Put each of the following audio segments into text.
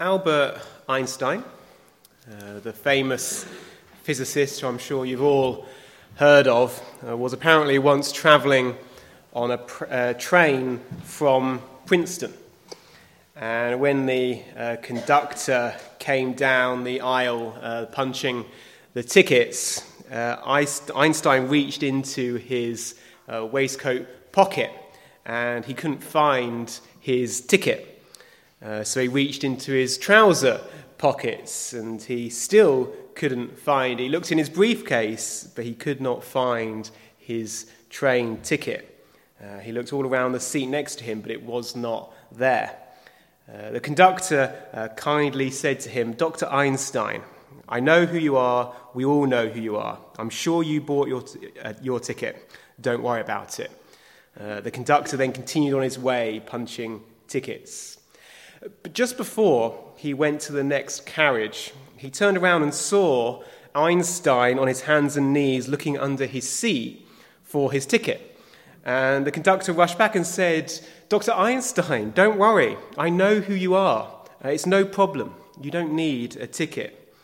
Albert Einstein, uh, the famous physicist who I'm sure you've all heard of, uh, was apparently once traveling on a pr- uh, train from Princeton. And when the uh, conductor came down the aisle uh, punching the tickets, uh, Einstein reached into his waistcoat pocket and he couldn't find his ticket. Uh, so he reached into his trouser pockets and he still couldn't find. He looked in his briefcase, but he could not find his train ticket. Uh, he looked all around the seat next to him, but it was not there. Uh, the conductor uh, kindly said to him, Dr. Einstein, I know who you are. We all know who you are. I'm sure you bought your, t- uh, your ticket. Don't worry about it. The conductor then continued on his way, punching tickets. But just before he went to the next carriage, he turned around and saw Einstein on his hands and knees looking under his seat for his ticket. And the conductor rushed back and said, Dr. Einstein, don't worry. I know who you are. Uh, it's no problem. You don't need a ticket.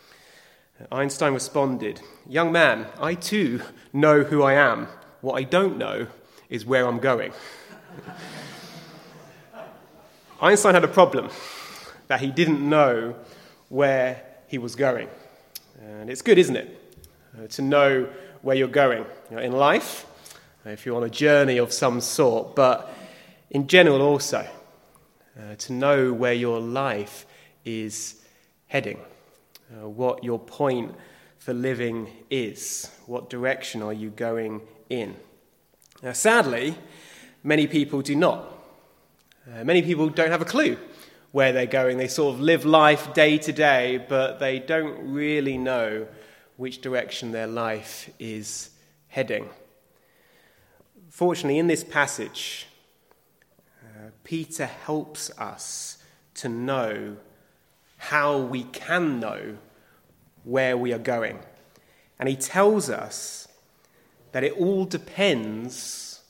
Einstein responded, Young man, I too know who I am. What I don't know is where I'm going. Einstein had a problem that he didn't know where he was going. And it's good, isn't it, uh, to know where you're going you know, in life, uh, if you're on a journey of some sort, but in general also, uh, to know where your life is heading, uh, what your point for living is, what direction are you going in. Now, sadly, many people do not. Uh, many people don't have a clue where they're going. They sort of live life day to day, but they don't really know which direction their life is heading. Fortunately, in this passage, uh, Peter helps us to know how we can know where we are going. And he tells us that it all depends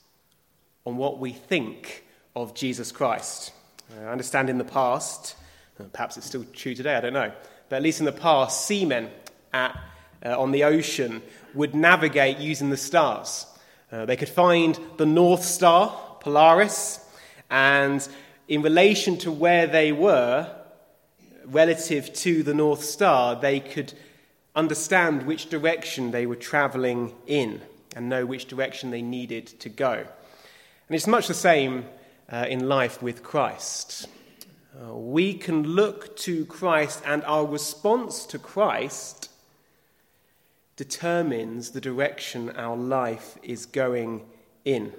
on what we think of Jesus Christ. I understand in the past, uh, perhaps it's still true today, I don't know, but at least in the past, seamen at, uh, on the ocean would navigate using the stars. Uh, they could find the North Star, Polaris, and in relation to where they were, relative to the North Star, they could understand which direction they were traveling in and know which direction they needed to go. And it's much the same uh, in life with Christ. Uh, we can look to Christ, and our response to Christ determines the direction our life is going in.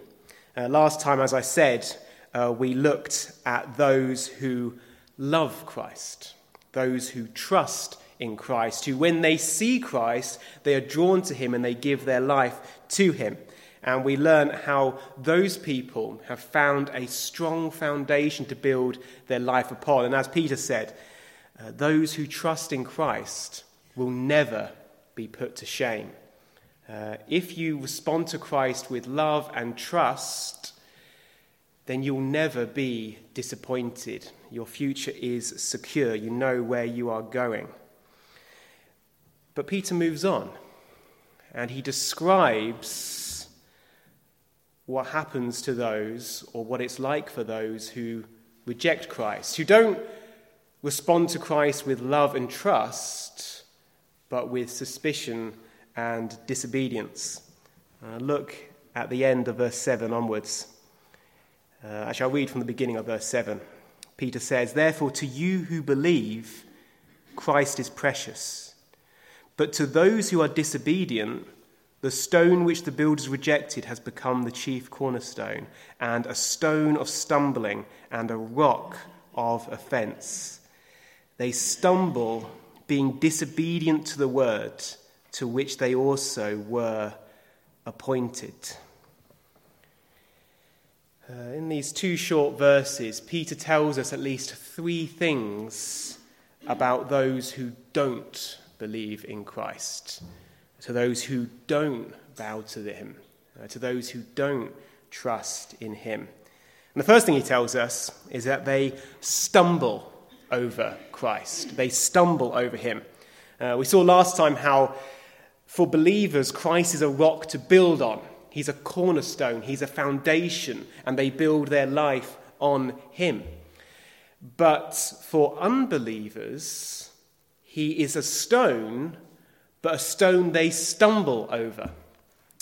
Uh, last time, as I said, uh, we looked at those who love Christ, those who trust in Christ, who, when they see Christ, they are drawn to him and they give their life to him. And we learn how those people have found a strong foundation to build their life upon. And as Peter said, uh, those who trust in Christ will never be put to shame. Uh, if you respond to Christ with love and trust, then you'll never be disappointed. Your future is secure. You know where you are going. But Peter moves on and he describes what happens to those, or what it's like for those who reject Christ, who don't respond to Christ with love and trust, but with suspicion and disobedience. Uh, look at the end of verse 7 onwards. Uh, I shall read from the beginning of verse 7. Peter says, Therefore, to you who believe, Christ is precious. But to those who are disobedient, the stone which the builders rejected has become the chief cornerstone, and a stone of stumbling and a rock of offense. They stumble, being disobedient to the word to which they also were appointed. Uh, in these two short verses, Peter tells us at least three things about those who don't believe in Christ to those who don't bow to him, uh, to those who don't trust in him. And the first thing he tells us is that they stumble over Christ. They stumble over him. Uh, we saw last time how, for believers, Christ is a rock to build on. He's a cornerstone, he's a foundation, and they build their life on him. But for unbelievers, he is a stone, but a stone they stumble over.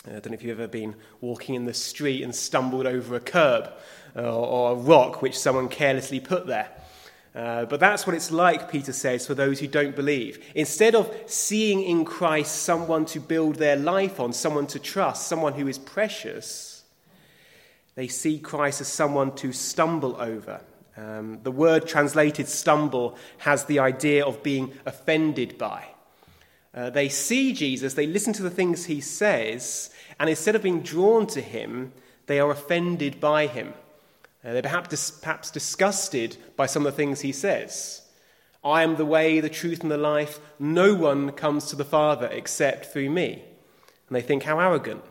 I don't know if you've ever been walking in the street and stumbled over a curb uh, or a rock which someone carelessly put there. Uh, but that's what it's like, Peter says, for those who don't believe. Instead of seeing in Christ someone to build their life on, someone to trust, someone who is precious, they see Christ as someone to stumble over. Um, the word translated stumble has the idea of being offended by. Uh, they see Jesus, they listen to the things he says, and instead of being drawn to him, they are offended by him. Uh, they're perhaps, perhaps disgusted by some of the things he says. I am the way, the truth, and the life. No one comes to the Father except through me. And they think, how arrogant.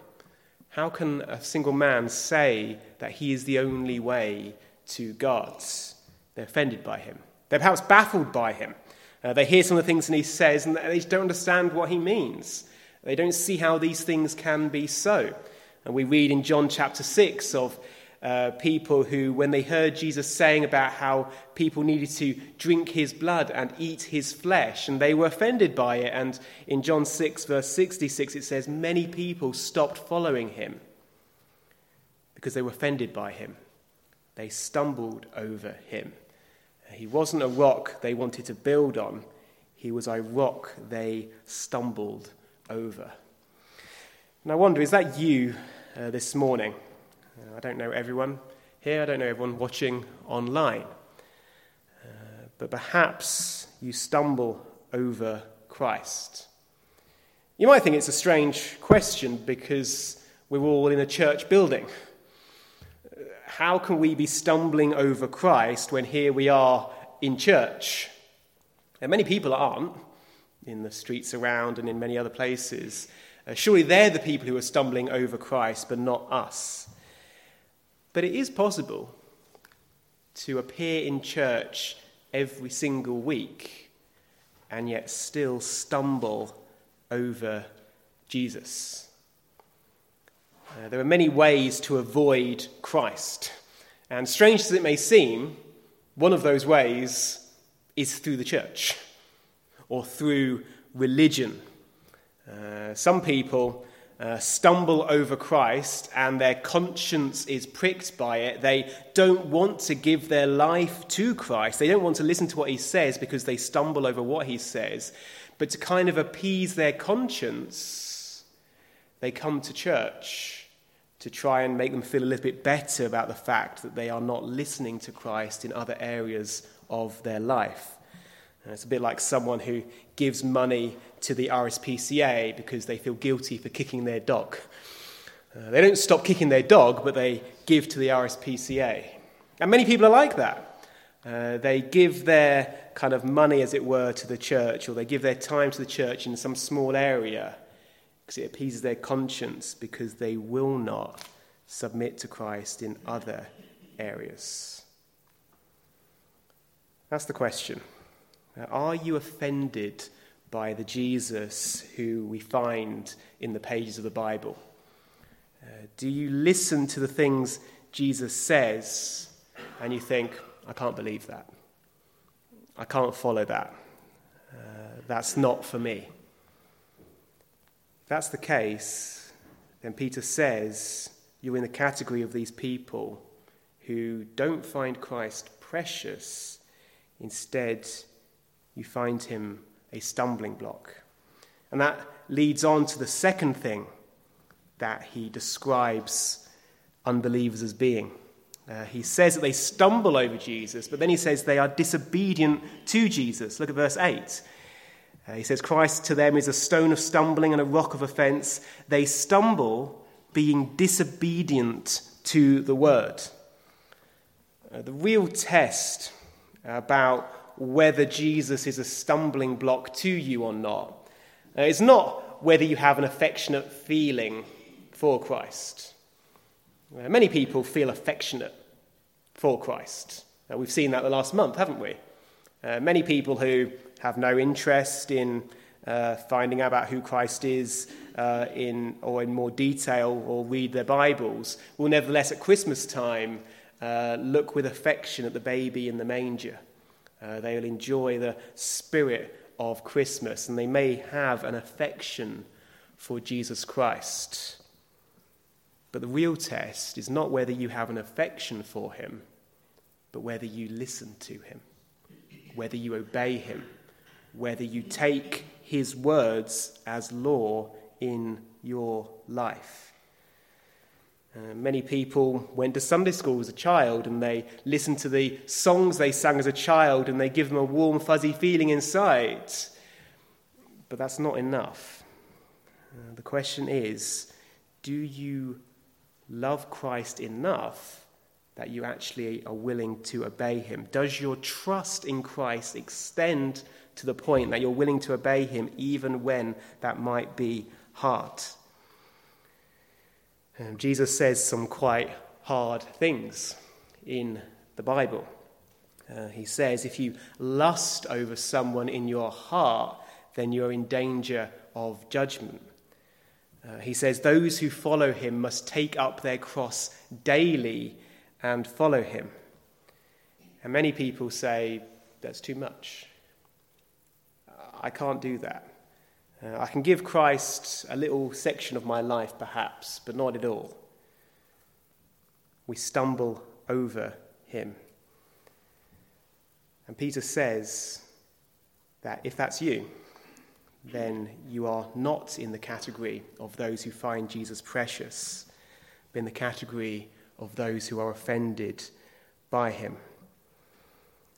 How can a single man say that he is the only way to God? They're offended by him. They're perhaps baffled by him. Uh, they hear some of the things that he says and they don't understand what he means. They don't see how these things can be so. And we read in John chapter 6 of uh, people who, when they heard Jesus saying about how people needed to drink his blood and eat his flesh, and they were offended by it. And in John 6, verse 66, it says, Many people stopped following him because they were offended by him. They stumbled over him. He wasn't a rock they wanted to build on, he was a rock they stumbled over. And I wonder, is that you uh, this morning? Uh, I don't know everyone here, I don't know everyone watching online. Uh, but perhaps you stumble over Christ. You might think it's a strange question because we're all in a church building. How can we be stumbling over Christ when here we are in church? And many people aren't in the streets around and in many other places. Uh, surely they're the people who are stumbling over Christ, but not us. But it is possible to appear in church every single week and yet still stumble over Jesus. Uh, there are many ways to avoid Christ. And strange as it may seem, one of those ways is through the church or through religion. Uh, some people uh, stumble over Christ and their conscience is pricked by it. They don't want to give their life to Christ. They don't want to listen to what he says because they stumble over what he says. But to kind of appease their conscience, they come to church to try and make them feel a little bit better about the fact that they are not listening to Christ in other areas of their life. Uh, it's a bit like someone who gives money to the RSPCA because they feel guilty for kicking their dog. Uh, they don't stop kicking their dog, but they give to the RSPCA. And many people are like that. Uh, they give their kind of money, as it were, to the church, or they give their time to the church in some small area because it appeases their conscience because they will not submit to Christ in other areas. That's the question. Are you offended by the Jesus who we find in the pages of the Bible? Uh, do you listen to the things Jesus says and you think, I can't believe that? I can't follow that. Uh, that's not for me. That's the case, then Peter says you're in the category of these people who don't find Christ precious. Instead, you find him a stumbling block. And that leads on to the second thing that he describes unbelievers as being. Uh, he says that they stumble over Jesus, but then he says they are disobedient to Jesus. Look at verse 8. Uh, he says, Christ to them is a stone of stumbling and a rock of offense. They stumble being disobedient to the word. Uh, the real test about whether Jesus is a stumbling block to you or not. Uh, it's not whether you have an affectionate feeling for Christ. Uh, many people feel affectionate for Christ. Uh, we've seen that the last month, haven't we? Uh, many people who have no interest in uh, finding out about who Christ is uh, in, or in more detail or read their Bibles will nevertheless at Christmas time uh, look with affection at the baby in the manger. Uh, they will enjoy the spirit of Christmas and they may have an affection for Jesus Christ. But the real test is not whether you have an affection for him, but whether you listen to him, whether you obey him, whether you take his words as law in your life. Uh, many people went to Sunday school as a child and they listened to the songs they sang as a child and they give them a warm, fuzzy feeling inside. But that's not enough. Uh, the question is do you love Christ enough that you actually are willing to obey him? Does your trust in Christ extend to the point that you're willing to obey him even when that might be hard? Um, Jesus says some quite hard things in the Bible. Uh, he says, if you lust over someone in your heart, then you're in danger of judgment. Uh, he says, those who follow him must take up their cross daily and follow him. And many people say, that's too much. I can't do that. Uh, I can give Christ a little section of my life, perhaps, but not at all. We stumble over him. And Peter says that if that's you, then you are not in the category of those who find Jesus precious, but in the category of those who are offended by him.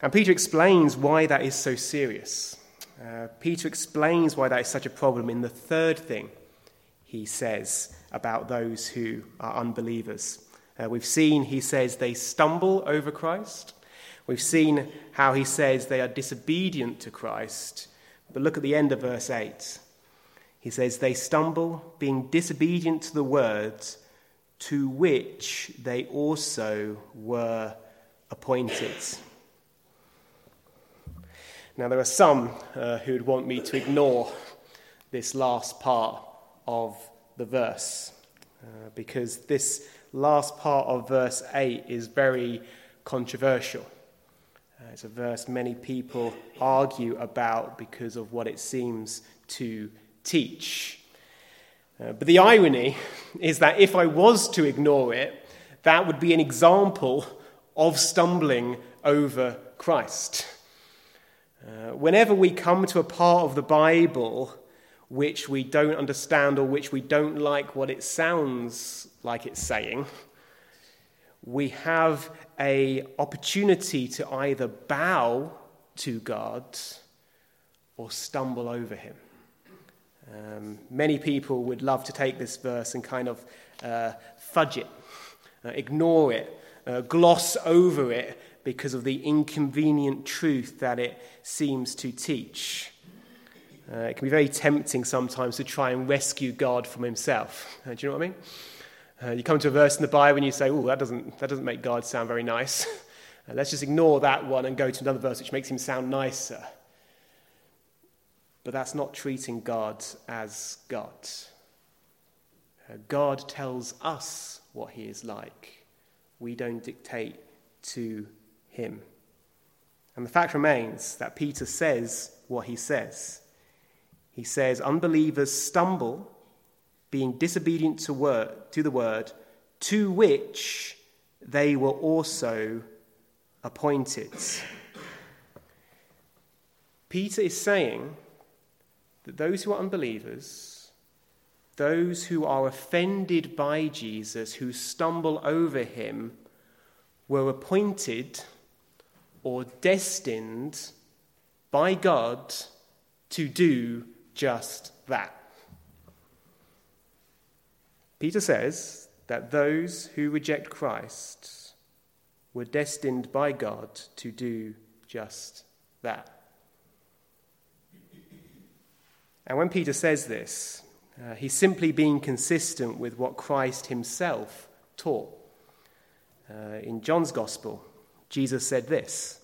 And Peter explains why that is so serious. Uh, Peter explains why that is such a problem in the third thing he says about those who are unbelievers. Uh, we've seen, he says, they stumble over Christ. We've seen how he says they are disobedient to Christ. But look at the end of verse 8. He says, They stumble, being disobedient to the words to which they also were appointed. Now, there are some uh, who would want me to ignore this last part of the verse uh, because this last part of verse 8 is very controversial. Uh, it's a verse many people argue about because of what it seems to teach. Uh, but the irony is that if I was to ignore it, that would be an example of stumbling over Christ. Uh, whenever we come to a part of the Bible which we don't understand or which we don't like what it sounds like it's saying, we have a opportunity to either bow to God or stumble over him. Um, many people would love to take this verse and kind of uh, fudge it, uh, ignore it, uh, gloss over it because of the inconvenient truth that it seems to teach. Uh, it can be very tempting sometimes to try and rescue God from himself. Uh, do you know what I mean? Uh, you come to a verse in the Bible and you say, oh, that doesn't, that doesn't make God sound very nice. Uh, let's just ignore that one and go to another verse which makes him sound nicer. But that's not treating God as God. Uh, God tells us what he is like. We don't dictate to him. And the fact remains that Peter says what he says. He says, Unbelievers stumble, being disobedient to, word, to the word, to which they were also appointed. Peter is saying that those who are unbelievers, those who are offended by Jesus, who stumble over him, were appointed or destined by God to do just that. Peter says that those who reject Christ were destined by God to do just that. And when Peter says this, uh, he's simply being consistent with what Christ himself taught. Uh, in John's Gospel, Jesus said this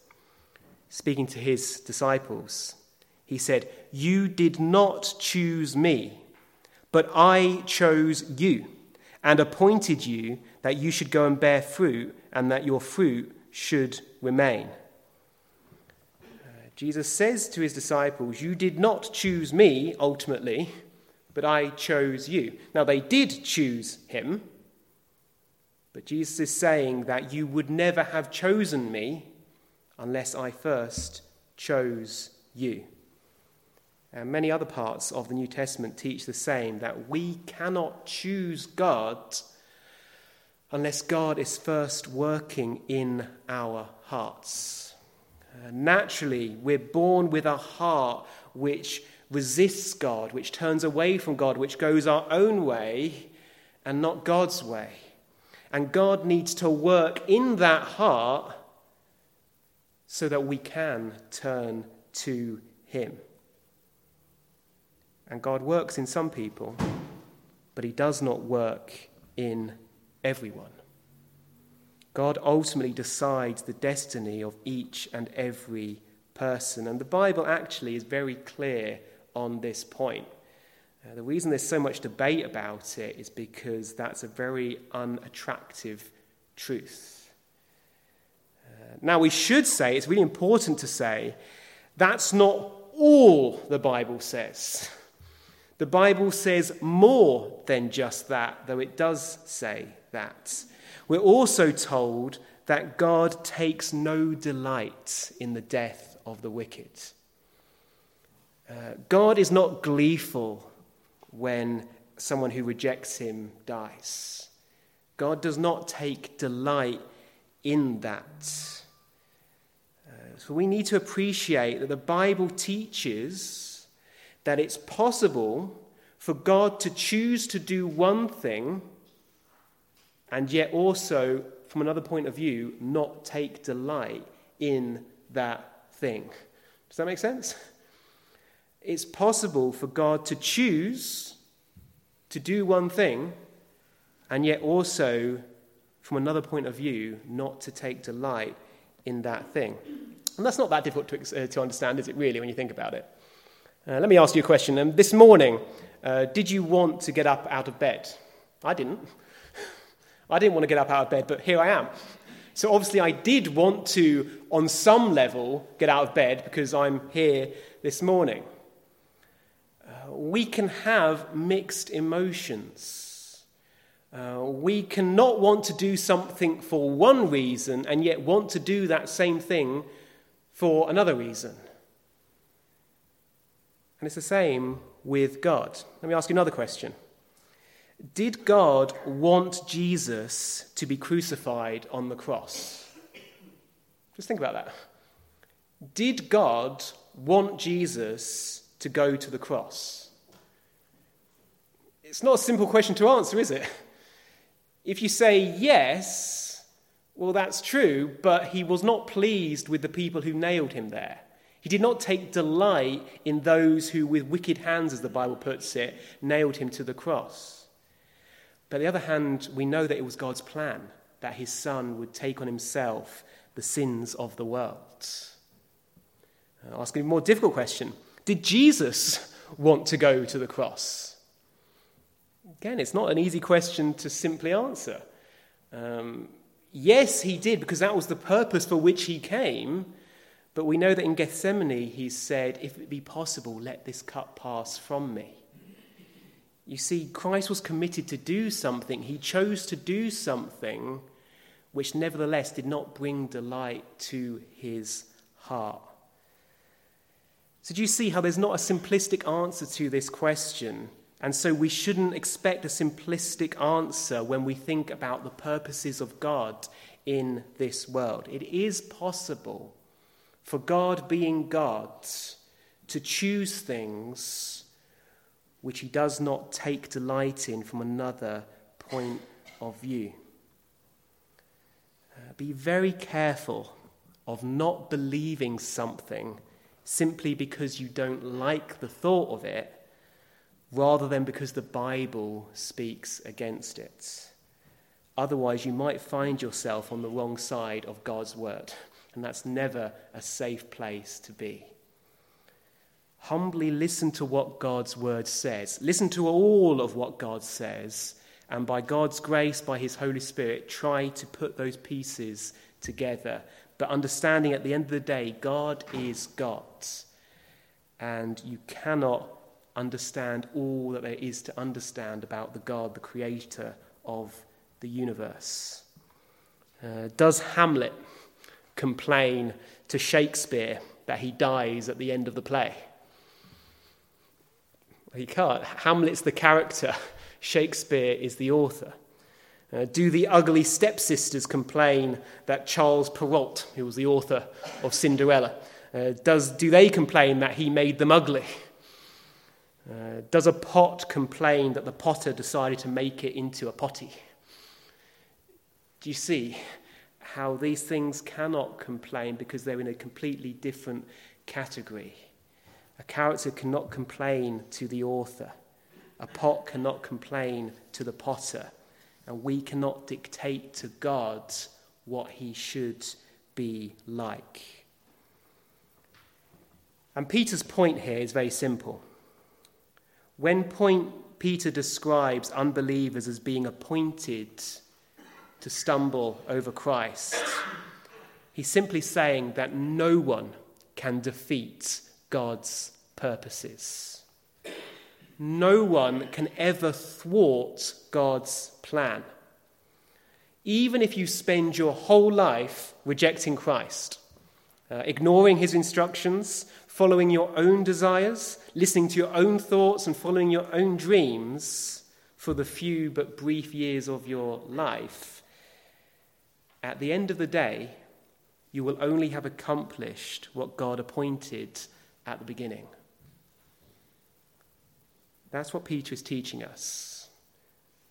speaking to his disciples. He said, You did not choose me, but I chose you and appointed you that you should go and bear fruit and that your fruit should remain. Uh, Jesus says to his disciples, You did not choose me ultimately, but I chose you. Now, they did choose him, but Jesus is saying that you would never have chosen me unless I first chose you. And many other parts of the New Testament teach the same that we cannot choose God unless God is first working in our hearts. Naturally, we're born with a heart which resists God, which turns away from God, which goes our own way and not God's way. And God needs to work in that heart so that we can turn to Him. And God works in some people, but He does not work in everyone. God ultimately decides the destiny of each and every person. And the Bible actually is very clear on this point. Uh, the reason there's so much debate about it is because that's a very unattractive truth. Uh, now, we should say, it's really important to say, that's not all the Bible says. The Bible says more than just that, though it does say that. We're also told that God takes no delight in the death of the wicked. Uh, God is not gleeful when someone who rejects him dies. God does not take delight in that. Uh, so we need to appreciate that the Bible teaches that it's possible for God to choose to do one thing and yet also, from another point of view, not take delight in that thing. Does that make sense? It's possible for God to choose to do one thing and yet also, from another point of view, not to take delight in that thing. And that's not that difficult to, uh, to understand, is it really, when you think about it? Uh, let me ask you a question. Um, this morning, uh, did you want to get up out of bed? I didn't. I didn't want to get up out of bed, but here I am. So obviously, I did want to, on some level, get out of bed because I'm here this morning. We can have mixed emotions. Uh, we cannot want to do something for one reason and yet want to do that same thing for another reason. And it's the same with God. Let me ask you another question. Did God want Jesus to be crucified on the cross? Just think about that. Did God want Jesus to go to the cross? It's not a simple question to answer, is it? If you say yes, well, that's true, but he was not pleased with the people who nailed him there. He did not take delight in those who, with wicked hands, as the Bible puts it, nailed him to the cross. But on the other hand, we know that it was God's plan that his son would take on himself the sins of the world. I'll ask a more difficult question Did Jesus want to go to the cross? Again, it's not an easy question to simply answer. Um, yes, he did, because that was the purpose for which he came. But we know that in Gethsemane, he said, If it be possible, let this cup pass from me. You see, Christ was committed to do something. He chose to do something which nevertheless did not bring delight to his heart. So, do you see how there's not a simplistic answer to this question? And so, we shouldn't expect a simplistic answer when we think about the purposes of God in this world. It is possible for God being God to choose things which he does not take delight in from another point of view. Uh, be very careful of not believing something simply because you don't like the thought of it, rather than because the Bible speaks against it. Otherwise, you might find yourself on the wrong side of God's word And that's never a safe place to be. Humbly listen to what God's word says. Listen to all of what God says. And by God's grace, by His Holy Spirit, try to put those pieces together. But understanding at the end of the day, God is God. And you cannot understand all that there is to understand about the God, the creator of the universe. Uh, does Hamlet complain to Shakespeare that he dies at the end of the play? He can't. Hamlet's the character, Shakespeare is the author. Uh, do the ugly stepsisters complain that Charles Perrault, who was the author of Cinderella, uh, does, do they complain that he made them ugly? Uh, does a pot complain that the potter decided to make it into a potty? Do you see how these things cannot complain because they're in a completely different category? A character cannot complain to the author, a pot cannot complain to the potter, and we cannot dictate to God what he should be like. And Peter's point here is very simple. When point Peter describes unbelievers as being appointed to stumble over Christ, he's simply saying that no one can defeat God's purposes. No one can ever thwart God's plan. Even if you spend your whole life rejecting Christ, uh, ignoring his instructions, following your own desires, listening to your own thoughts, and following your own dreams for the few but brief years of your life, at the end of the day, you will only have accomplished what God appointed at the beginning. That's what Peter is teaching us.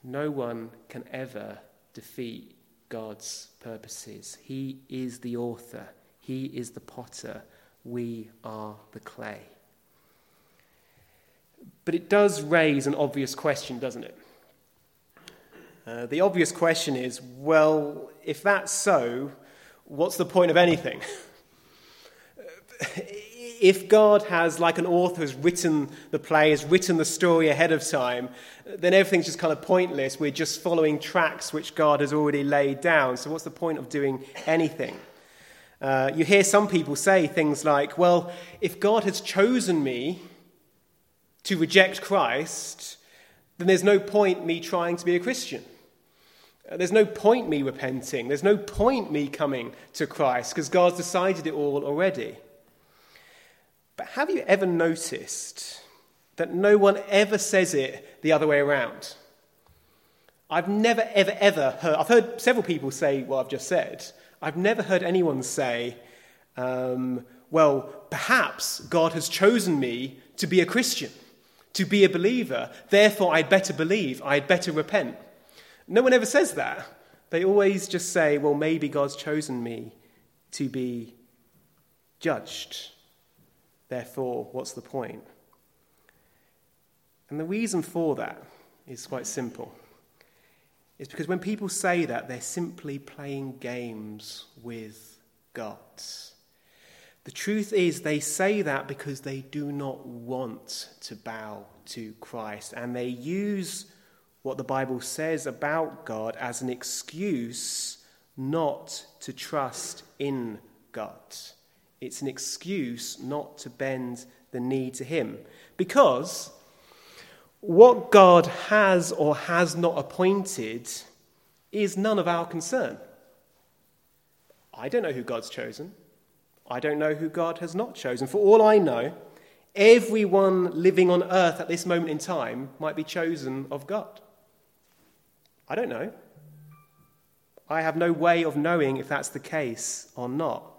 No one can ever defeat God's purposes. He is the author, He is the potter, we are the clay. But it does raise an obvious question, doesn't it? Uh, the obvious question is well, if that's so, what's the point of anything? if God has, like an author has written the play, has written the story ahead of time, then everything's just kind of pointless. We're just following tracks which God has already laid down. So, what's the point of doing anything? Uh, you hear some people say things like, well, if God has chosen me to reject Christ, then there's no point me trying to be a Christian. Uh, there's no point me repenting. There's no point me coming to Christ because God's decided it all already. But have you ever noticed that no one ever says it the other way around? I've never, ever, ever heard, I've heard several people say what I've just said. I've never heard anyone say, um, well, perhaps God has chosen me to be a Christian, to be a believer, therefore I'd better believe, I'd better repent. No one ever says that. They always just say, well, maybe God's chosen me to be judged. Therefore, what's the point? And the reason for that is quite simple. It's because when people say that, they're simply playing games with God. The truth is, they say that because they do not want to bow to Christ, and they use what the Bible says about God as an excuse not to trust in God. It's an excuse not to bend the knee to Him. Because what God has or has not appointed is none of our concern. I don't know who God's chosen. I don't know who God has not chosen. For all I know, everyone living on earth at this moment in time might be chosen of God. I don't know. I have no way of knowing if that's the case or not.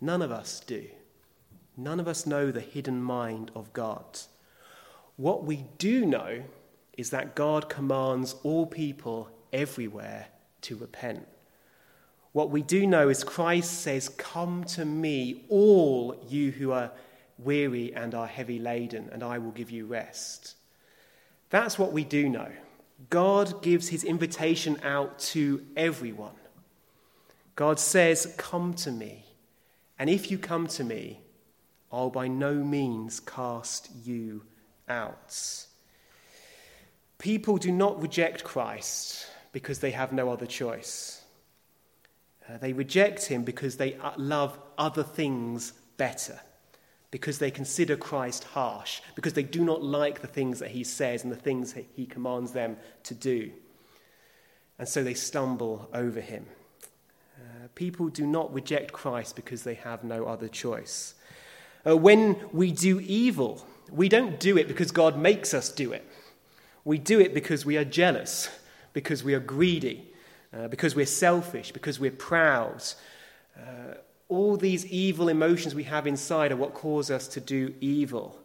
None of us do. None of us know the hidden mind of God. What we do know is that God commands all people everywhere to repent. What we do know is Christ says, Come to me, all you who are weary and are heavy laden, and I will give you rest. That's what we do know. God gives his invitation out to everyone. God says, Come to me. And if you come to me, I'll by no means cast you out. People do not reject Christ because they have no other choice. Uh, they reject him because they uh, love other things better, because they consider Christ harsh, because they do not like the things that he says and the things he commands them to do. And so they stumble over him. People do not reject Christ because they have no other choice. Uh, when we do evil, we don't do it because God makes us do it. We do it because we are jealous, because we are greedy, uh, because we're selfish, because we're proud. Uh, all these evil emotions we have inside are what cause us to do evil.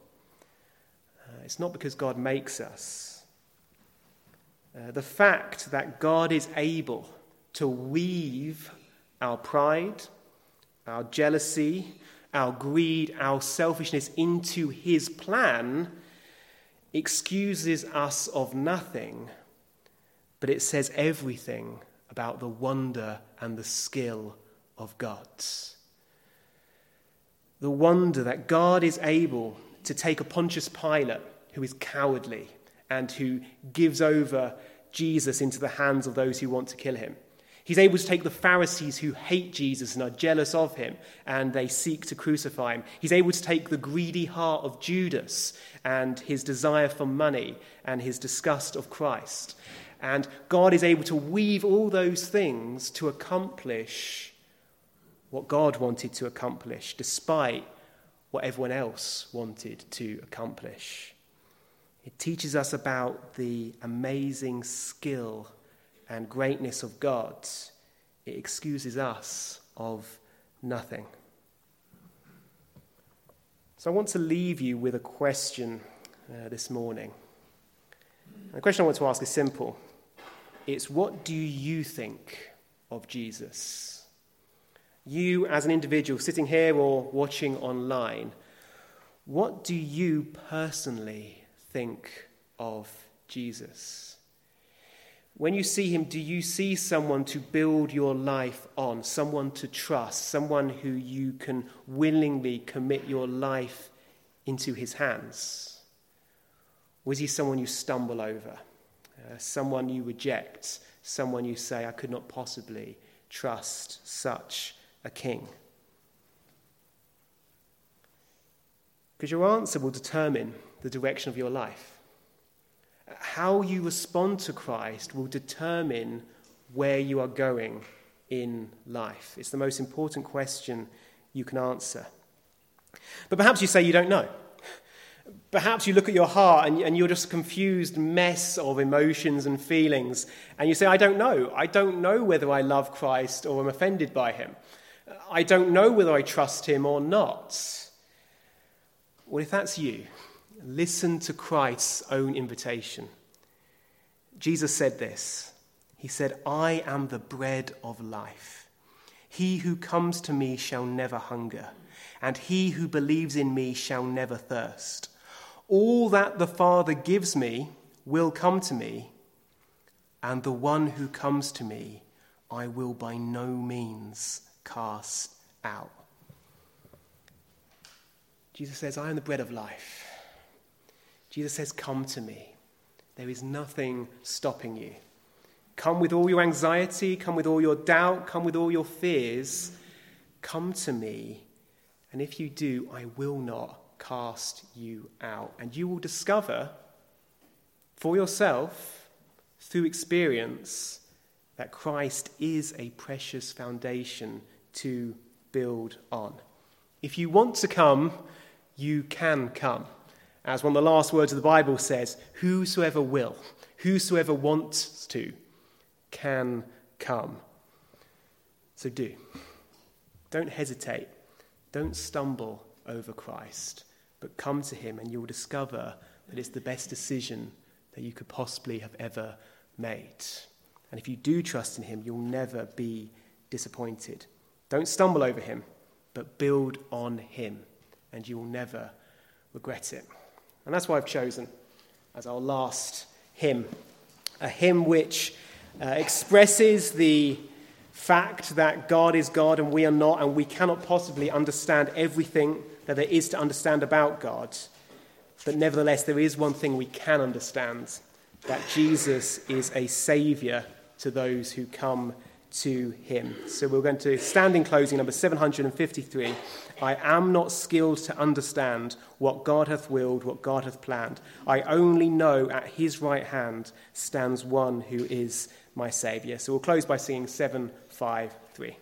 Uh, it's not because God makes us. Uh, the fact that God is able to weave our pride, our jealousy, our greed, our selfishness into his plan excuses us of nothing, but it says everything about the wonder and the skill of God. The wonder that God is able to take a Pontius Pilate who is cowardly and who gives over Jesus into the hands of those who want to kill him. He's able to take the Pharisees who hate Jesus and are jealous of him and they seek to crucify him. He's able to take the greedy heart of Judas and his desire for money and his disgust of Christ. And God is able to weave all those things to accomplish what God wanted to accomplish, despite what everyone else wanted to accomplish. It teaches us about the amazing skill and greatness of God, it excuses us of nothing. So I want to leave you with a question uh, this morning. And the question I want to ask is simple it's what do you think of Jesus? You, as an individual sitting here or watching online, what do you personally think of Jesus? When you see him, do you see someone to build your life on, someone to trust, someone who you can willingly commit your life into his hands? Or is he someone you stumble over, uh, someone you reject, someone you say, I could not possibly trust such a king? Because your answer will determine the direction of your life how you respond to Christ will determine where you are going in life. It's the most important question you can answer. But perhaps you say you don't know. Perhaps you look at your heart and, and you're just a confused mess of emotions and feelings, and you say, I don't know. I don't know whether I love Christ or am offended by him. I don't know whether I trust him or not. Well, if that's you, listen to Christ's own invitation. Jesus said this He said, I am the bread of life. He who comes to me shall never hunger, and he who believes in me shall never thirst. All that the Father gives me will come to me, and the one who comes to me I will by no means cast out. Jesus says, I am the bread of life. Jesus says, Come to me. There is nothing stopping you. Come with all your anxiety, come with all your doubt, come with all your fears. Come to me, and if you do, I will not cast you out. And you will discover for yourself, through experience, that Christ is a precious foundation to build on. If you want to come, you can come. As one of the last words of the Bible says, whosoever will, whosoever wants to, can come. So do. Don't hesitate. Don't stumble over Christ, but come to him and you'll discover that it's the best decision that you could possibly have ever made. And if you do trust in him, you'll never be disappointed. Don't stumble over him, but build on him, and you will never regret it. And that's why I've chosen as our last hymn a hymn which uh, expresses the fact that God is God and we are not, and we cannot possibly understand everything that there is to understand about God. But nevertheless, there is one thing we can understand that Jesus is a Saviour to those who come to him. So we're going to stand in closing, number 753. I am not skilled to understand what God hath willed, what God hath planned. I only know at his right hand stands one who is my Saviour. So we'll close by singing 753.